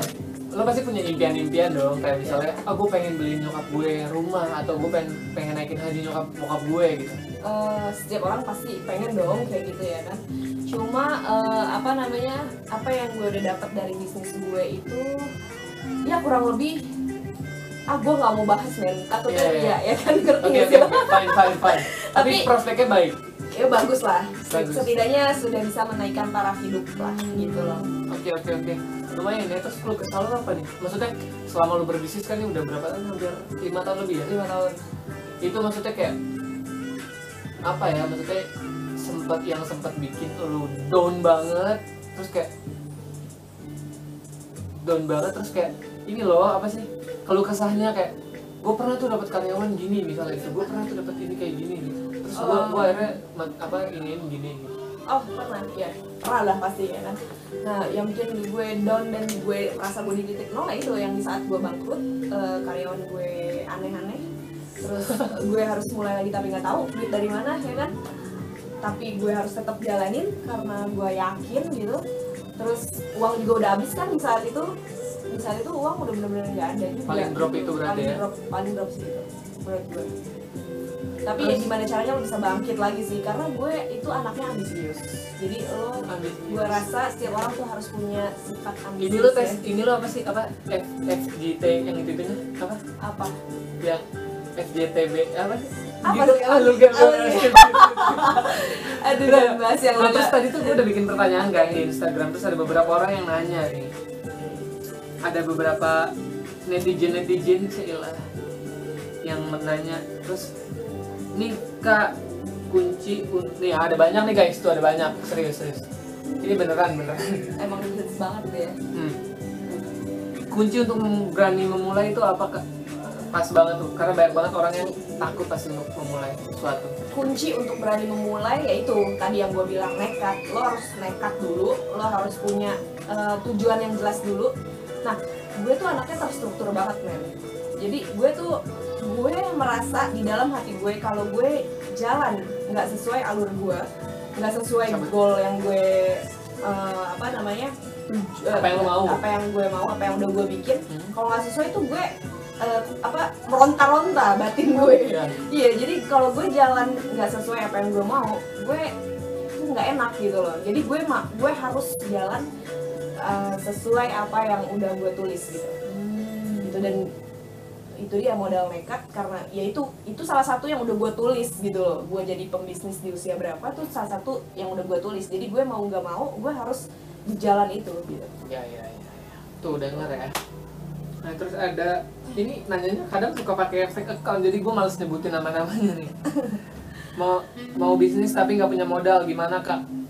S1: lo pasti punya impian-impian dong. Kayak misalnya gue pengen beli nyokap gue rumah atau gue pengen pengen naikin haji nyokap bokap gue gitu.
S2: Eh, setiap orang pasti pengen dong kayak gitu ya kan? Cuma eh, apa namanya apa yang gue udah dapat dari bisnis gue itu ya kurang lebih. Ah gue nggak mau bahas men. Takutnya
S1: Iya, iya.
S2: ya ya kan ngerti
S1: oke
S2: sih
S1: oke, fine fine fine. Tapi
S2: Tapi-
S1: prospeknya baik.
S2: ya bagus lah.
S1: Bagus.
S2: setidaknya sudah bisa menaikkan taraf hidup lah gitu loh.
S1: Oke oke oke. Lumayan ya terus lo kesal apa nih? Maksudnya selama lo berbisnis kan ini udah berapa tahun? Hampir lima tahun lebih ya?
S2: Lima tahun.
S1: Itu maksudnya kayak apa ya? Maksudnya sempat yang sempat bikin lo down banget terus kayak down banget terus kayak ini loh apa sih kalau kesahnya kayak gue pernah tuh dapat karyawan gini misalnya gitu gue pernah tuh dapat ini kayak gini gitu terus gue
S2: Oh.
S1: gue akhirnya apa ini gini gitu
S2: Oh pernah, ya pernah lah pasti ya kan. Nah yang bikin gue down dan gue rasa gue di titik nol ya itu yang di saat gue bangkrut eh, karyawan gue aneh-aneh, terus gue harus mulai lagi tapi nggak tahu duit dari mana ya kan. Tapi gue harus tetap jalanin karena gue yakin gitu. Terus uang juga udah habis kan di saat itu. Saat itu uang udah bener-bener nggak ada juga.
S1: Paling drop itu berarti
S2: paling
S1: ya?
S2: Drop, paling drop sih itu menurut gue. tapi ya gimana caranya lo bisa bangkit lagi sih karena gue itu anaknya ambisius jadi lo
S1: Ambisius.
S2: gue rasa setiap orang tuh harus punya sifat ambisius
S1: ini lo tes
S2: ya.
S1: ini lo apa sih apa F, FGT yang itu itunya apa
S2: apa
S1: yang FJTB apa sih
S2: Apa
S1: gitu
S2: sih?
S1: ah lu gak
S2: Oh, iya. aduh jangan bahas yang
S1: Nah, terus tadi tuh gue udah bikin pertanyaan kan di Instagram terus ada beberapa orang yang nanya nih ada beberapa netizen netizen seilah yang menanya terus nih kak kunci un- nih ada banyak nih guys tuh ada banyak. Serius serius. Ini beneran beneran.
S2: Emang hits banget deh.
S1: Hmm. kunci untuk berani memulai itu apa kak? Pas banget tuh karena banyak banget orang yang takut pasti untuk memulai sesuatu.
S2: Kunci untuk berani memulai yaitu tadi yang gue bilang nekat. Lo harus nekat dulu lo harus punya eh, tujuan yang jelas dulu nah gue tuh anaknya terstruktur banget men jadi gue tuh gue merasa di dalam hati gue kalau gue jalan nggak sesuai alur gue nggak sesuai
S1: Sama.
S2: goal yang gue eh, apa namanya tuju- eh,
S1: Apa yang mau.
S2: apa yang gue mau apa yang udah gue bikin
S1: Hmm.
S2: kalau nggak sesuai tuh gue eh, apa meronta-ronta batin gue
S1: Iya.
S2: Iya, jadi kalau gue jalan nggak sesuai apa yang gue mau, gue tuh nggak enak gitu loh. Jadi gue gue harus jalan uh, sesuai apa yang udah gue tulis gitu. Gitu dan itu dia modal nekat karena ya itu itu salah satu yang udah gue tulis gitu loh. Gue jadi pembisnis di usia berapa tuh salah satu yang udah gue tulis. Jadi gue mau nggak mau, gue harus di jalan itu gitu.
S1: Ya, ya, ya, ya. Tuh denger ya. Nah terus ada ini nanyanya kadang suka pakai fake account jadi gue males nyebutin nama-namanya nih. mau mau bisnis tapi nggak punya modal gimana kak?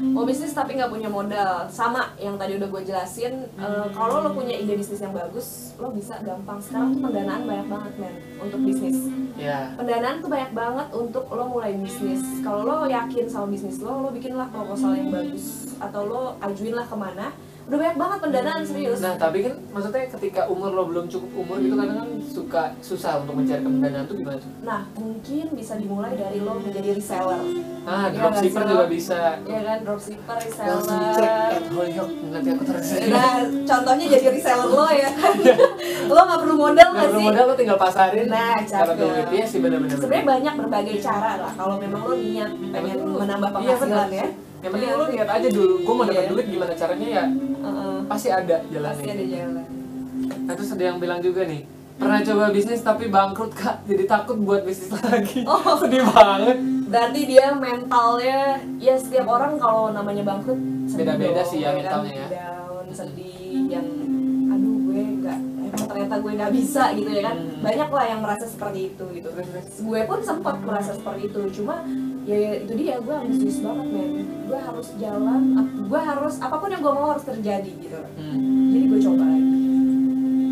S2: Mau bisnis tapi nggak punya modal. Sama yang tadi udah gue jelasin eh, kalau lo punya ide bisnis yang bagus lo bisa gampang. Sekarang tuh pendanaan banyak banget men untuk bisnis.
S1: Ya.
S2: pendanaan tuh banyak banget untuk lo mulai bisnis. Kalau lo yakin sama bisnis lo lo bikinlah proposal yang bagus. Atau lo ajuinlah ke mana udah banyak banget pendanaan serius
S1: Nah tapi kan maksudnya ketika umur lo belum cukup umur gitu kadang kan suka susah untuk mencari pendanaan tuh gimana tuh?
S2: nah mungkin bisa dimulai dari lo menjadi reseller
S1: Ah
S2: Iya,
S1: dropshipper
S2: sih,
S1: juga bisa.
S2: ya kan dropshipper
S1: Langsung cek
S2: reseller
S1: at Holyoke nanti aku terus.
S2: Nah, contohnya jadi reseller lo ya kan. lo nggak perlu modal
S1: Nggak
S2: sih?
S1: modal lo tinggal pasarin.
S2: Nah,
S1: duit iya sih benar-benar.
S2: Sebenarnya banyak berbagai cara lah kalau memang lo niat pengen menambah
S1: iya,
S2: penghasilan ya.
S1: Yang penting
S2: Iya.
S1: lo lihat aja dulu, gue mau dapat
S2: Iya.
S1: duit gimana caranya ya
S2: Heeh.
S1: pasti ada jalannya.
S2: Pasti ada jalan.
S1: Nah terus ada yang bilang juga nih, pernah coba bisnis tapi bangkrut kak, jadi takut buat bisnis lagi.
S2: Oh.
S1: sedih banget.
S2: Berarti dia mentalnya ya setiap orang kalau namanya bangkrut
S1: Beda-beda sih ya
S2: kan?
S1: mentalnya ya.
S2: Down, sedih, yang aduh gue nggak emang ternyata gue nggak bisa gitu ya kan.
S1: Hmm.
S2: Banyak lah yang merasa seperti itu gitu. Gue pun sempat merasa seperti itu cuma ya, ya itu dia gue ambisius banget men gue harus jalan gue harus apa pun yang gue mau harus terjadi gitu
S1: Hmm.
S2: jadi gue coba lagi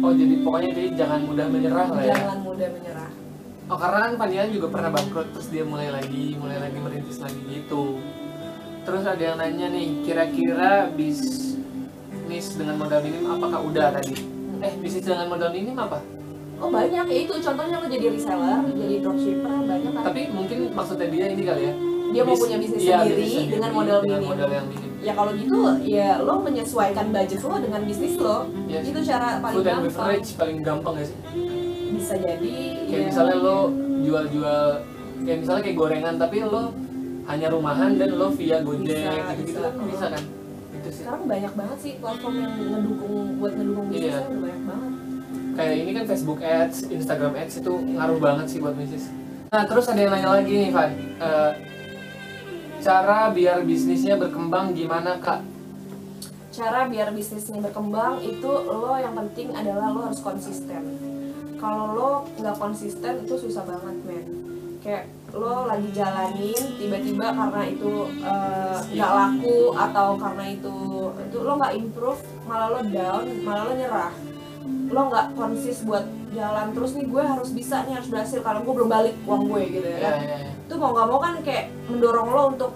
S1: Oh jadi pokoknya jadi jangan mudah menyerah lah ya.
S2: jangan mudah menyerah
S1: Oh karena kan Panian juga pernah bangkrut terus dia mulai lagi, mulai lagi merintis lagi gitu. Terus ada yang nanya nih, kira-kira bisnis dengan modal minim apakah udah tadi? Eh bisnis dengan modal minim apa?
S2: Oh banyak ya itu contohnya lo jadi reseller jadi dropshipper banyak kan
S1: Tapi mungkin maksudnya dia ini kali ya.
S2: Dia mau punya bisnis
S1: iya,
S2: sendiri
S1: bisnis
S2: dengan modal
S1: dengan
S2: minim.
S1: modal yang minim.
S2: ya kalau gitu ya lo menyesuaikan budget lo dengan bisnis lo
S1: Iya sih.
S2: itu cara paling
S1: Food and
S2: gampang
S1: beverage paling gampang gak sih?
S2: bisa jadi
S1: Kayak
S2: ya,
S1: misalnya lo jual-jual kayak misalnya kayak gorengan tapi lo hanya rumahan dan lo via Gojek
S2: Bisa,
S1: gitu-gitu
S2: bisa.
S1: kan bisa kan? Itu sih.
S2: sekarang banyak banget sih platform yang ngedukung buat ngedukung bisnisnya
S1: Iya.
S2: banyak banget
S1: kayak ini kan Facebook Ads, Instagram Ads itu ngaruh banget sih buat bisnis. Nah terus ada yang nanya lagi nih Van, Eh, cara biar bisnisnya berkembang gimana kak?
S2: cara biar bisnisnya berkembang itu lo yang penting adalah lo harus konsisten. Kalau lo nggak konsisten itu susah banget men. Kayak lo lagi jalanin tiba-tiba karena itu eh, nggak laku atau karena itu itu lo nggak improve malah lo down malah lo nyerah lo nggak konsis buat jalan terus nih gue harus bisa nih harus berhasil. Kalau gue belum balik uang gue gitu ya kan.
S1: Ya, ya.
S2: itu mau nggak mau kan kayak mendorong lo untuk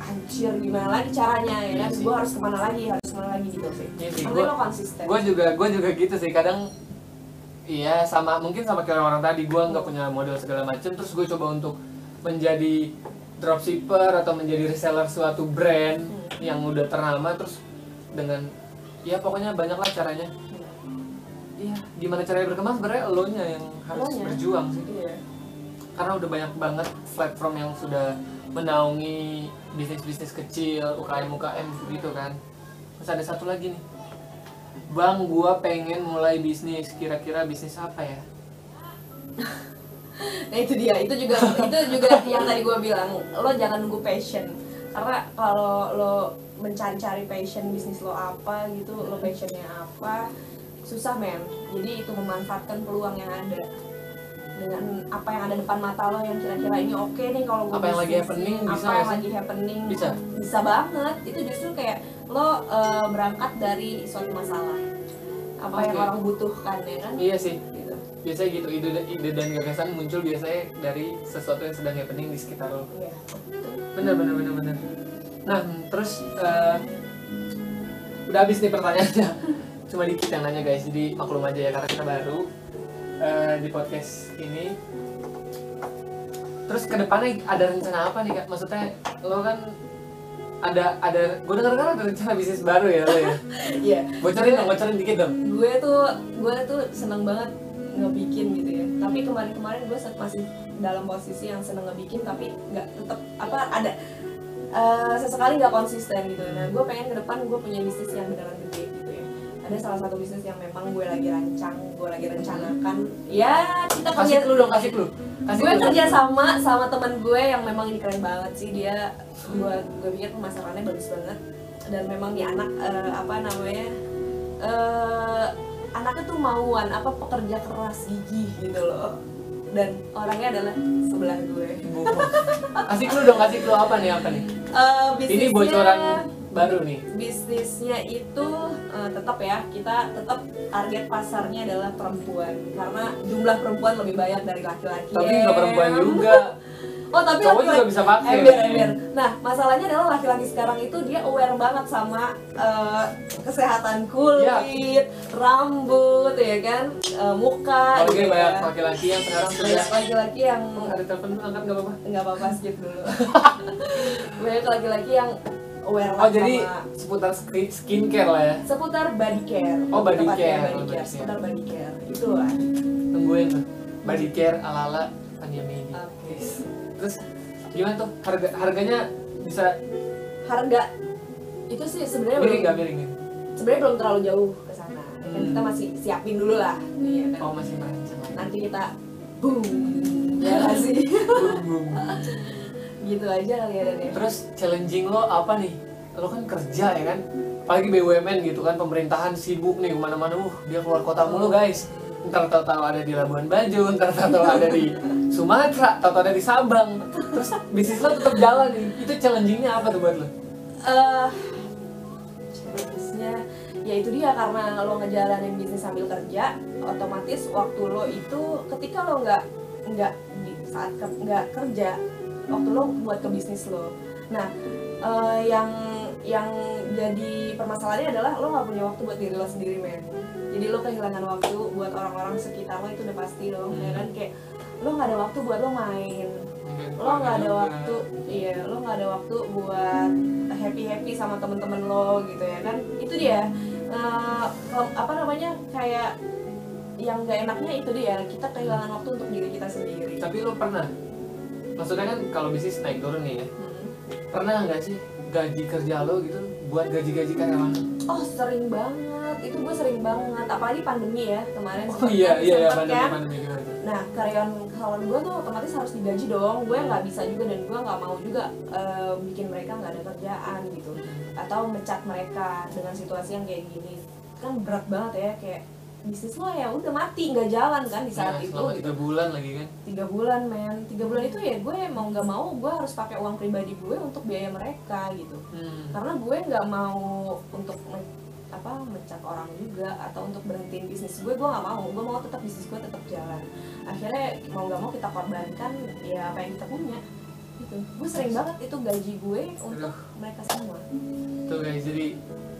S2: anjir gimana lagi caranya ya
S1: Iya
S2: kan? gue harus ke mana lagi harus ke mana lagi gitu sih.
S1: Iya sih,
S2: penting
S1: gua-
S2: lo konsisten?
S1: Gue juga gue juga gitu sih. Kadang iya sama mungkin sama kayak orang tadi gue nggak punya modal segala macam terus gue coba untuk menjadi dropshipper atau menjadi reseller suatu brand
S2: Hmm.
S1: yang udah ternama terus dengan ya pokoknya banyak lah caranya Iya, gimana caranya berkembang? Sebenarnya lo nya yang harus
S2: Elonya.
S1: berjuang sih.
S2: Iya.
S1: karena udah banyak banget platform yang sudah menaungi bisnis-bisnis kecil UKM UKM gitu kan. Terus ada satu lagi nih. Bang gua pengen mulai bisnis. Kira-kira bisnis apa ya?
S2: Nah itu dia. Itu juga itu juga yang tadi gue bilang. Lo jangan nunggu passion. Karena kalau lo mencari-cari passion bisnis lo apa gitu lo passionnya apa susah men jadi itu memanfaatkan peluang yang ada. Dengan apa yang ada depan mata lo yang kira-kira ini oke nih kalau
S1: Apa yang lagi happening, bisa
S2: apa
S1: nggak
S2: yang lagi happening
S1: Bisa?
S2: bisa banget. Itu justru kayak lo eh, berangkat dari suatu masalah. Apa yang
S1: Oke.
S2: orang butuhkan ya kan?
S1: Iya sih.
S2: Gitu.
S1: Biasanya gitu. Ide ide dan gagasan muncul biasanya dari sesuatu yang sedang happening di sekitar lo.
S2: Iya.
S1: bener bener bener bener nah terus eh, udah habis nih pertanyaannya cuma dikit yang nanya guys. Jadi maklum aja ya karena kita baru eh, di podcast ini. Terus ke depannya ada rencana apa nih kak? Maksudnya lo kan ada ada gue dengar kan ada rencana bisnis baru ya lo ya?
S2: Iya.
S1: bocorin dong bocorin dikit dong.
S2: Gue tuh gue tuh seneng banget ngebikin gitu ya. Tapi kemarin-kemarin gue masih dalam posisi yang seneng ngebikin tapi nggak tetap apa ada eh, sesekali nggak konsisten gitu. Nah gue pengen ke depan gue punya bisnis yang beneran ada salah satu bisnis yang memang gue lagi rancang gue lagi rencanakan. Ya kita kerja
S1: kasih clue dong kasih clue. Kasih
S2: gue kerja sama sama teman gue yang memang ini keren banget sih. Dia gue gue pikir pemasarannya bagus banget. Dan memang nih anak eh, apa namanya eh anaknya tuh mauan apa pekerja keras gigih gitu loh. Dan orangnya adalah sebelah gue.
S1: Kasih clue dong kasih clue. Apa nih apa nih?
S2: Eh,
S1: ini bocoran baru nih
S2: bisnisnya itu eh, tetap ya kita tetap target pasarnya adalah perempuan karena jumlah perempuan lebih banyak dari laki-laki
S1: tapi nggak perempuan
S2: Em.
S1: juga
S2: Oh tapi
S1: Cowok
S2: laki-laki-
S1: juga bisa pakai.
S2: Ember, ember. Nah masalahnya adalah laki-laki sekarang itu dia aware banget sama eh, kesehatan kulit,
S1: Iya.
S2: rambut, ya kan, Eh, muka.
S1: Oke
S2: gitu
S1: banyak
S2: ya.
S1: laki-laki yang sekarang sudah
S2: Banyak laki-laki yang
S1: Oh, ada telepon angkat nggak apa-apa
S2: nggak apa-apa skip dulu. banyak laki-laki yang aware
S1: oh
S2: lah
S1: jadi
S2: sama
S1: seputar ski- skincare lah ya
S2: seputar body care.
S1: Oh, body
S2: Tepatnya
S1: care.
S2: body
S1: Oh,
S2: care.
S1: body care.
S2: Seputar body care. Itulah.
S1: tungguin tuh body care ala ala pandemi ini
S2: Oke.
S1: terus gimana tuh harga harganya bisa
S2: Harga itu sih sebenarnya
S1: miring nggak miring nih
S2: sebenarnya belum terlalu jauh ke sana.
S1: Hmm.
S2: kita masih siapin dulu lah. Iya kan.
S1: oh masih
S2: nanti kita boom ya sih
S1: Boom, boom.
S2: gitu aja kali ya Dan ya
S1: terus challenging lo apa nih? Lo kan kerja ya kan? Apalagi BUMN gitu kan pemerintahan sibuk nih ke mana-mana. Uh dia keluar kota mulu guys. Ntar tahu-tahu ada di Labuan Bajo ntar tahu-tahu ada di Sumatera tahu-tahu ada di Sabang. Terus bisnis lo tetap jalan nih. Itu challengingnya apa tuh buat lo?
S2: Eh bisnisnya ya itu dia. Karena lo ngejalanin bisnis sambil kerja otomatis waktu lo itu ketika lo nggak nggak di saat nggak kerja waktu lo buat ke bisnis lo. Nah eh, yang yang jadi permasalahannya adalah lo nggak punya waktu buat diri lo sendiri men. Jadi lo kehilangan waktu buat orang-orang sekitar lo itu udah pasti dong ya kan? Kayak lo nggak ada waktu buat lo main. Lo nggak ada waktu iya lo nggak ada waktu buat happy happy sama temen-temen lo gitu ya kan? Itu dia. Ke- apa namanya kayak yang gak enaknya itu dia. Kita kehilangan waktu untuk diri kita sendiri.
S1: Tapi lo pernah maksudnya kan kalau bisnis naik turun nih ya
S2: Hmm.
S1: pernah nggak sih gaji kerja lo gitu buat gaji-gaji karyawan
S2: oh sering banget itu gue sering banget apalagi pandemi ya kemarin
S1: oh iya iya iya pandemi
S2: kan.
S1: pandemi
S2: Nah, karyawan karyawan gue tuh otomatis harus digaji dong. Gue nggak bisa juga dan gue nggak mau juga eh, bikin mereka nggak ada kerjaan gitu, atau mecat mereka dengan situasi yang kayak gini. Kan berat banget ya, kayak bisnis lo ya udah mati nggak jalan kan di saat
S1: Ya,
S2: itu. gitu.
S1: tiga bulan lagi kan
S2: Tiga bulan men, tiga bulan itu ya gue mau nggak mau gue harus pakai uang pribadi gue untuk biaya mereka gitu.
S1: hmm.
S2: Karena gue nggak mau untuk me- apa mencat orang juga atau untuk berhentiin bisnis gue gue nggak mau gue mau tetap bisnis gue tetap jalan akhirnya mau nggak mau kita korbankan ya apa yang kita punya gitu gue sering banget itu gaji gue untuk mereka semua
S1: tuh guys jadi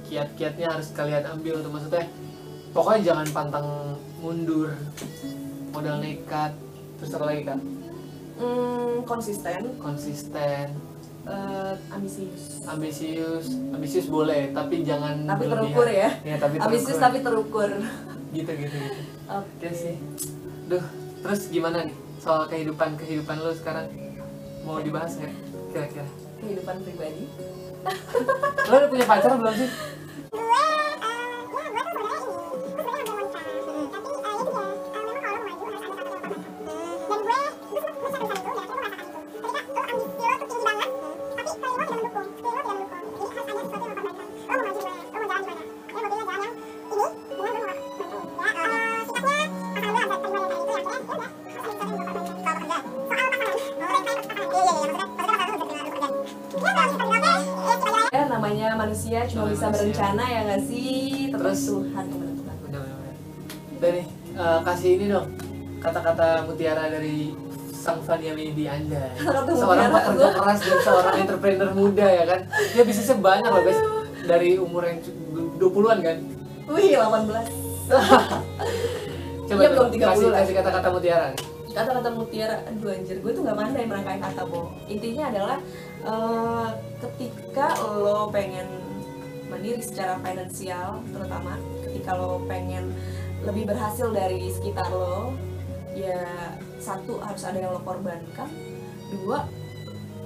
S1: kiat-kiatnya harus kalian ambil tuh maksudnya pokoknya jangan pantang mundur. Modal nekat. Terus apa lagi kak?
S2: Hmm, konsisten.
S1: Konsisten.
S2: Eh, ambisius.
S1: Ambisius. Ambisius boleh tapi jangan
S2: tapi
S1: berlebihan.
S2: terukur ya.
S1: Ya tapi
S2: ambisius
S1: terukur.
S2: tapi terukur.
S1: Gitu gitu gitu.
S2: Oke.
S1: Oke sih. Duh terus gimana nih soal kehidupan kehidupan lo sekarang? Mau dibahas nggak kira-kira?
S2: Kehidupan pribadi.
S1: Lo udah punya pacar belum sih
S2: manusia cuma bisa
S1: manusia.
S2: berencana ya nggak sih terus? Tuhan menentukan.
S1: Dan nih, eh, kasih ini dong kata-kata mutiara dari sang Fania Medi Anda. Seorang pekerja keras dan seorang entrepreneur muda ya kan. Dia bisnisnya banyak loh guys. Dari umur yang 20-an kan.
S2: wih 18
S1: Coba dong,
S2: belum 30
S1: kasih kasih kata-kata mutiara.
S2: kata-kata mutiara aduh anjir gue tuh nggak pandai merangkai kata bo intinya adalah eh, ketika lo pengen mandiri secara finansial terutama ketika lo pengen lebih berhasil dari sekitar lo ya satu harus ada yang lo korbankan dua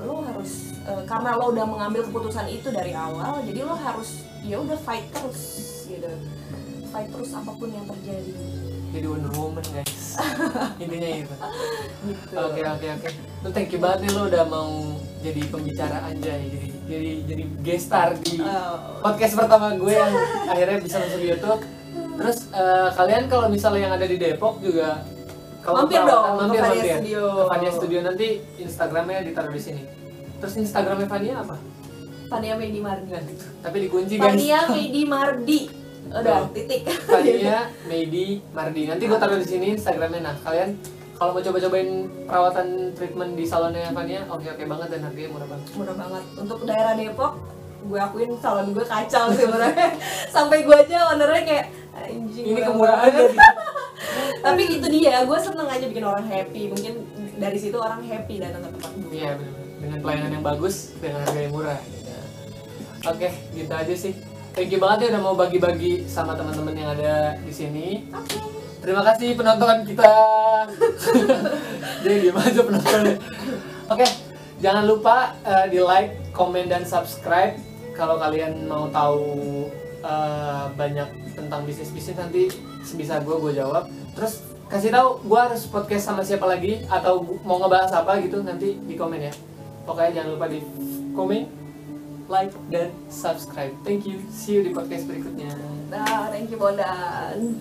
S2: lo harus eh, karena lo udah mengambil keputusan itu dari awal jadi lo harus ya udah fight terus gitu fight terus apa pun yang terjadi
S1: Jadi Wonder Woman guys. Intinya itu.
S2: gitu
S1: Oke oke oke. Lu thank you banget nih lo udah mau jadi pembicara anjay. Jadi jadi jadi guest star di
S2: Eh,
S1: podcast pertama gue yang akhirnya bisa masuk YouTube. Terus eh, kalian kalau misalnya yang ada di Depok juga kalau
S2: Mampir
S1: perawatan,
S2: dong ke
S1: mampir,
S2: Fania
S1: mampir.
S2: Studio.
S1: Ke Fania Studio nanti Instagramnya ditaruh di sini. Terus Instagramnya Fania apa?
S2: Fania Medi Mardi
S1: Nggak gitu. Tapi dikunci guys.
S2: Fania Medi Mardi udah titik
S1: Fania Medi Mardi. Nanti gue taruh di sini Instagramnya. Nah kalian kalau mau coba-cobain perawatan treatment di salonnya Fania, oke oke banget dan harganya murah banget.
S2: murah banget untuk daerah Depok gue akuin salon gue kacau sih sebenarnya sampai gue aja ownernya kayak anjing
S1: Ini
S2: murah
S1: kemurahan
S2: banget."
S1: jadi.
S2: tapi itu dia gue seneng aja bikin orang happy mungkin dari situ orang happy datang ke tempat gue
S1: Iya benar. Dengan pelayanan yang bagus dengan harga yang murah. gitu. Oke, gitu aja sih. Thank you banget ya udah mau bagi-bagi sama teman-teman yang ada di sini.
S2: oke
S1: Terima kasih penonton kita. Jadi diem aja penontonnya. Oke, jangan lupa eh, di like, komen dan subscribe kalau kalian mau tahu eh, banyak tentang bisnis-bisnis nanti sebisa gue gue jawab. Terus kasih tahu gue harus podcast sama siapa lagi atau mau ngebahas apa gitu nanti di komen ya. Pokoknya jangan lupa di komen, like dan subscribe. Thank you. See you di podcast berikutnya.
S2: nah thank you Bondan